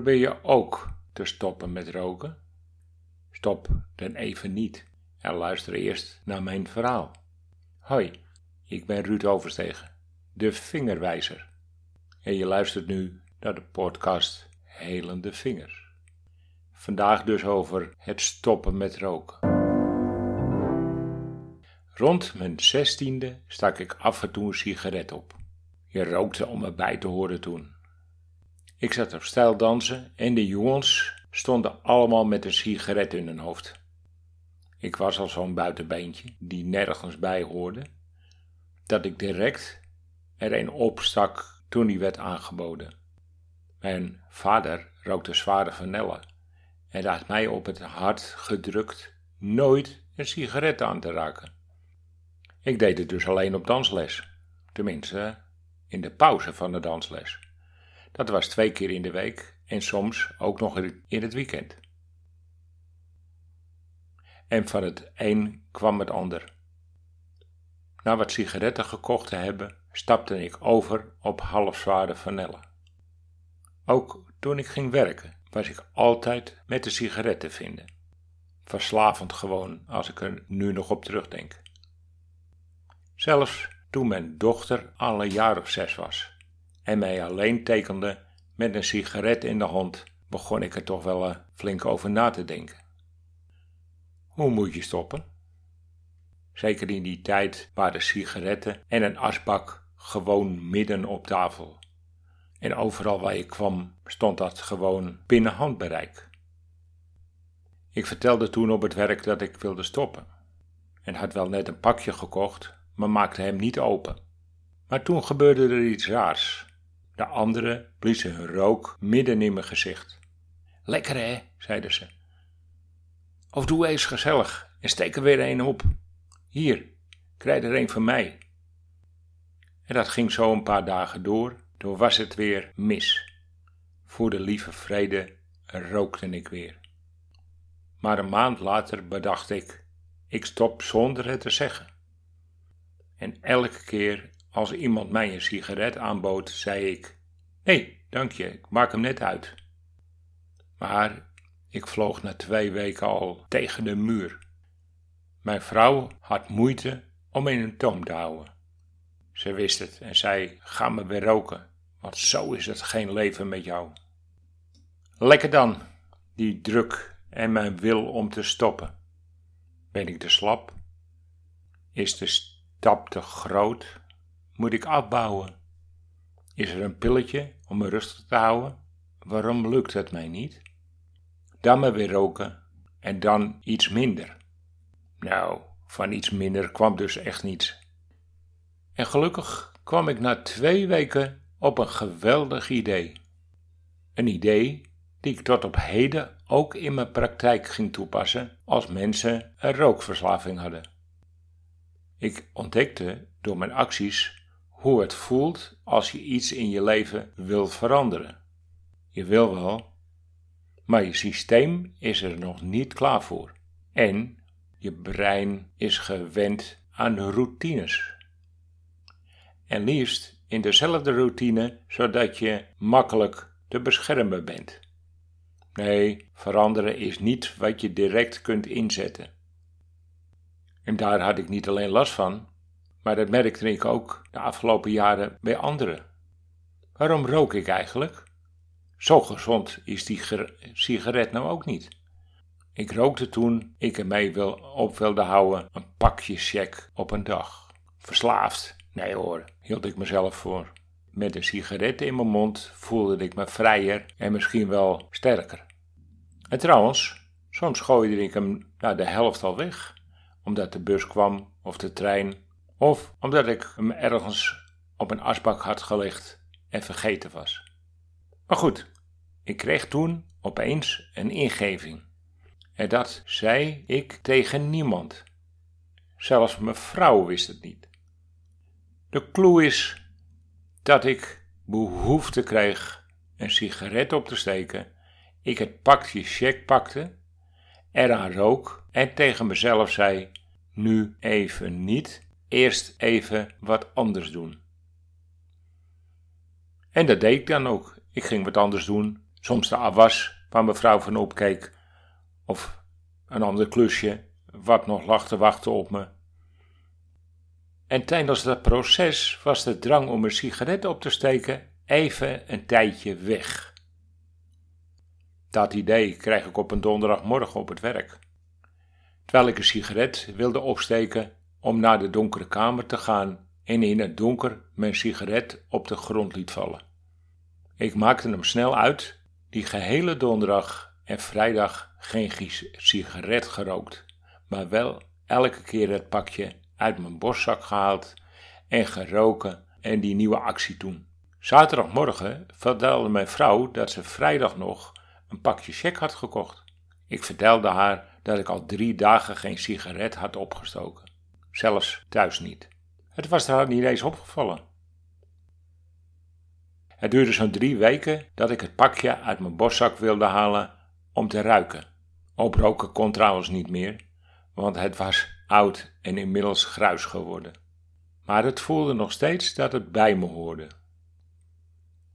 Probeer je ook te stoppen met roken? Stop dan even niet en luister eerst naar mijn verhaal. Hoi, ik ben Ruud Overstegen, de vingerwijzer. En je luistert nu naar de podcast Helende Vingers. Vandaag dus over het stoppen met roken. Rond mijn zestiende stak ik af en toe een sigaret op. Je rookte om erbij te horen toen. Ik zat op stijldansen en de jongens stonden allemaal met een sigaret in hun hoofd. Ik was al zo'n buitenbeentje die nergens bij hoorde, dat ik direct er een opstak toen die werd aangeboden. Mijn vader rookte zware vanille en had mij op het hart gedrukt nooit een sigaret aan te raken. Ik deed het dus alleen op dansles, tenminste in de pauze van de dansles. Dat was twee keer in de week en soms ook nog in het weekend. En van het een kwam het ander. Na wat sigaretten gekocht te hebben, stapte ik over op halfzware vanille. Ook toen ik ging werken, was ik altijd met de sigaret te vinden. Verslavend gewoon, als ik er nu nog op terugdenk. Zelfs toen mijn dochter al een jaar of zes was en mij alleen tekende met een sigaret in de hand, begon ik er toch wel uh, flink over na te denken. Hoe moet je stoppen? Zeker in die tijd waren sigaretten en een asbak gewoon midden op tafel. En overal waar je kwam stond dat gewoon binnen handbereik. Ik vertelde toen op het werk dat ik wilde stoppen. En had wel net een pakje gekocht, maar maakte hem niet open. Maar toen gebeurde er iets raars. De anderen bliezen hun rook midden in mijn gezicht. Lekker hè, zeiden ze. Of doe eens gezellig en steek er weer een op. Hier, krijg er een van mij. En dat ging zo een paar dagen door, toen was het weer mis. Voor de lieve vrede rookte ik weer. Maar een maand later bedacht ik, ik stop zonder het te zeggen. En elke keer als iemand mij een sigaret aanbood, zei ik: Nee, dank je, ik maak hem net uit. Maar ik vloog na twee weken al tegen de muur. Mijn vrouw had moeite om in een toom te houden. Ze wist het en zei: Ga me weer roken, want zo is het geen leven met jou. Lekker dan, die druk en mijn wil om te stoppen. Ben ik te slap? Is de stap te groot? Moet ik afbouwen? Is er een pilletje om me rustig te houden? Waarom lukt het mij niet? Dan maar weer roken en dan iets minder. Nou, van iets minder kwam dus echt niets. En gelukkig kwam ik na twee weken op een geweldig idee. Een idee die ik tot op heden ook in mijn praktijk ging toepassen als mensen een rookverslaving hadden. Ik ontdekte door mijn acties hoe het voelt als je iets in je leven wilt veranderen. Je wil wel, maar je systeem is er nog niet klaar voor. En je brein is gewend aan routines. En liefst in dezelfde routine, zodat je makkelijk te beschermen bent. Nee, veranderen is niet wat je direct kunt inzetten. En daar had ik niet alleen last van, maar dat merkte ik ook de afgelopen jaren bij anderen. Waarom rook ik eigenlijk? Zo gezond is die sigaret nou ook niet. Ik rookte toen ik ermee wil, op wilde houden een pakje check op een dag. Verslaafd? Nee hoor, hield ik mezelf voor. Met een sigaret in mijn mond voelde ik me vrijer en misschien wel sterker. En trouwens, soms gooide ik hem naar de helft al weg, omdat de bus kwam of de trein of omdat ik hem ergens op een asbak had gelegd en vergeten was. Maar goed, ik kreeg toen opeens een ingeving. En dat zei ik tegen niemand. Zelfs mijn vrouw wist het niet. De clue is dat ik behoefte kreeg een sigaret op te steken, ik het pakje check pakte, eraan rook en tegen mezelf zei: Nu even niet eerst even wat anders doen. En dat deed ik dan ook. Ik ging wat anders doen soms de afwas waar mevrouw van opkeek, of een ander klusje wat nog lag te wachten op me. En tijdens dat proces was de drang om een sigaret op te steken even een tijdje weg. Dat idee krijg ik op een donderdagmorgen op het werk. Terwijl ik een sigaret wilde opsteken om naar de donkere kamer te gaan en in het donker mijn sigaret op de grond liet vallen. Ik maakte hem snel uit, die gehele donderdag en vrijdag geen sigaret gerookt, maar wel elke keer het pakje uit mijn borstzak gehaald en geroken en die nieuwe actie doen. Zaterdagmorgen vertelde mijn vrouw dat ze vrijdag nog een pakje check had gekocht. Ik vertelde haar dat ik al drie dagen geen sigaret had opgestoken. Zelfs thuis niet. Het was haar niet eens opgevallen. Het duurde zo'n drie weken dat ik het pakje uit mijn borstzak wilde halen om te ruiken. Oproken kon trouwens niet meer, want het was oud en inmiddels gruis geworden. Maar het voelde nog steeds dat het bij me hoorde.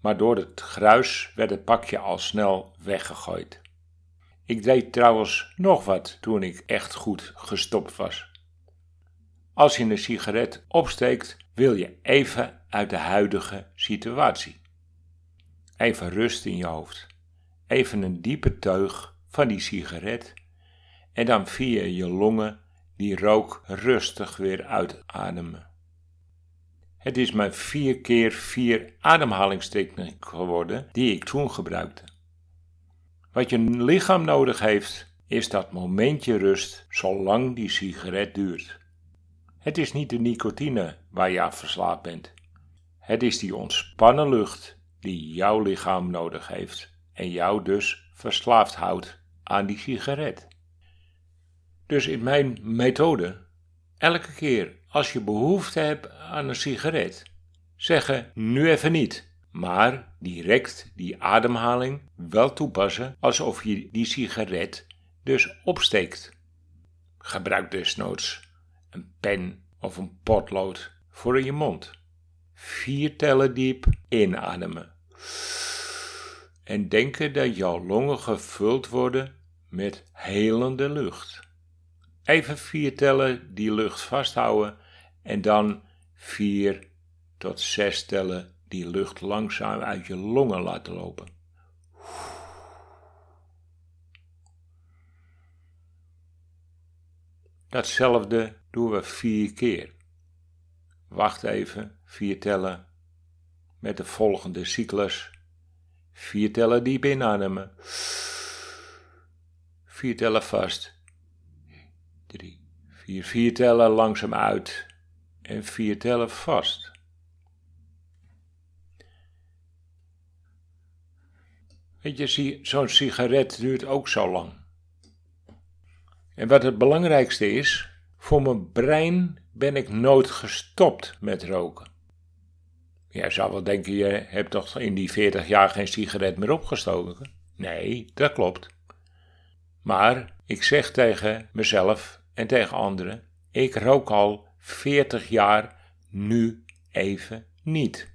Maar door het gruis werd het pakje al snel weggegooid. Ik deed trouwens nog wat toen ik echt goed gestopt was. Als je een sigaret opsteekt, wil je even uit de huidige situatie. Even rust in je hoofd. Even een diepe teug van die sigaret en dan via je longen die rook rustig weer uitademen. Het is mijn vier keer vier ademhalingstechniek geworden die ik toen gebruikte. Wat je lichaam nodig heeft, is dat momentje rust zolang die sigaret duurt. Het is niet de nicotine waar je aan verslaafd bent. Het is die ontspannen lucht die jouw lichaam nodig heeft en jou dus verslaafd houdt aan die sigaret. Dus in mijn methode, elke keer als je behoefte hebt aan een sigaret, zeggen nu even niet, maar direct die ademhaling wel toepassen alsof je die sigaret dus opsteekt. Gebruik desnoods een pen of een potlood voor in je mond. Vier tellen diep inademen. En denken dat jouw longen gevuld worden met helende lucht. Even vier tellen die lucht vasthouden en dan vier tot zes tellen die lucht langzaam uit je longen laten lopen. Datzelfde doen we vier keer. Wacht even, vier tellen met de volgende cyclus. Vier tellen diep inademen. Vier tellen vast. Drie, vier, vier tellen langzaam uit. En vier tellen vast. Weet je, zo'n sigaret duurt ook zo lang. En wat het belangrijkste is, voor mijn brein ben ik nooit gestopt met roken. Jij zou wel denken, je hebt toch in die 40 jaar geen sigaret meer opgestoken? Nee, dat klopt. Maar ik zeg tegen mezelf en tegen anderen, ik rook al 40 jaar nu even niet.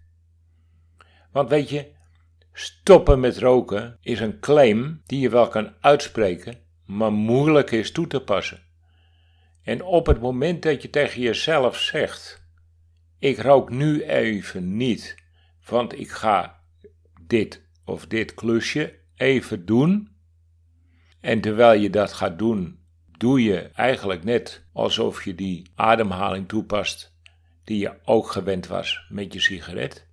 Want weet je, stoppen met roken is een claim die je wel kan uitspreken, maar moeilijk is toe te passen. En op het moment dat je tegen jezelf zegt: Ik rook nu even niet, want ik ga dit of dit klusje even doen. En terwijl je dat gaat doen, doe je eigenlijk net alsof je die ademhaling toepast die je ook gewend was met je sigaret.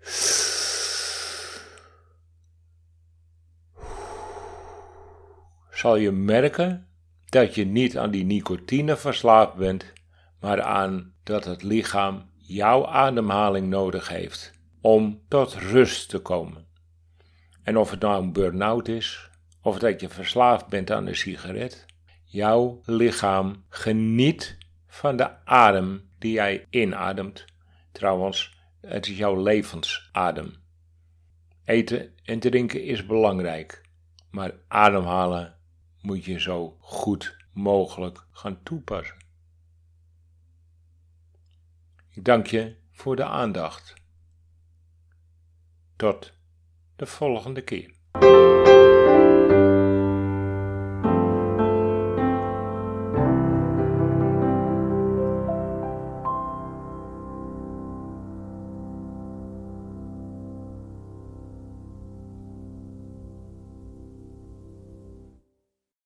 Zal je merken dat je niet aan die nicotine verslaafd bent, maar aan dat het lichaam jouw ademhaling nodig heeft om tot rust te komen. En of het nou een burn-out is, of dat je verslaafd bent aan een sigaret, jouw lichaam geniet van de adem die jij inademt. Trouwens, het is jouw levensadem. Eten en drinken is belangrijk, maar ademhalen moet je zo goed mogelijk gaan toepassen. Ik dank je voor de aandacht. Tot de volgende keer.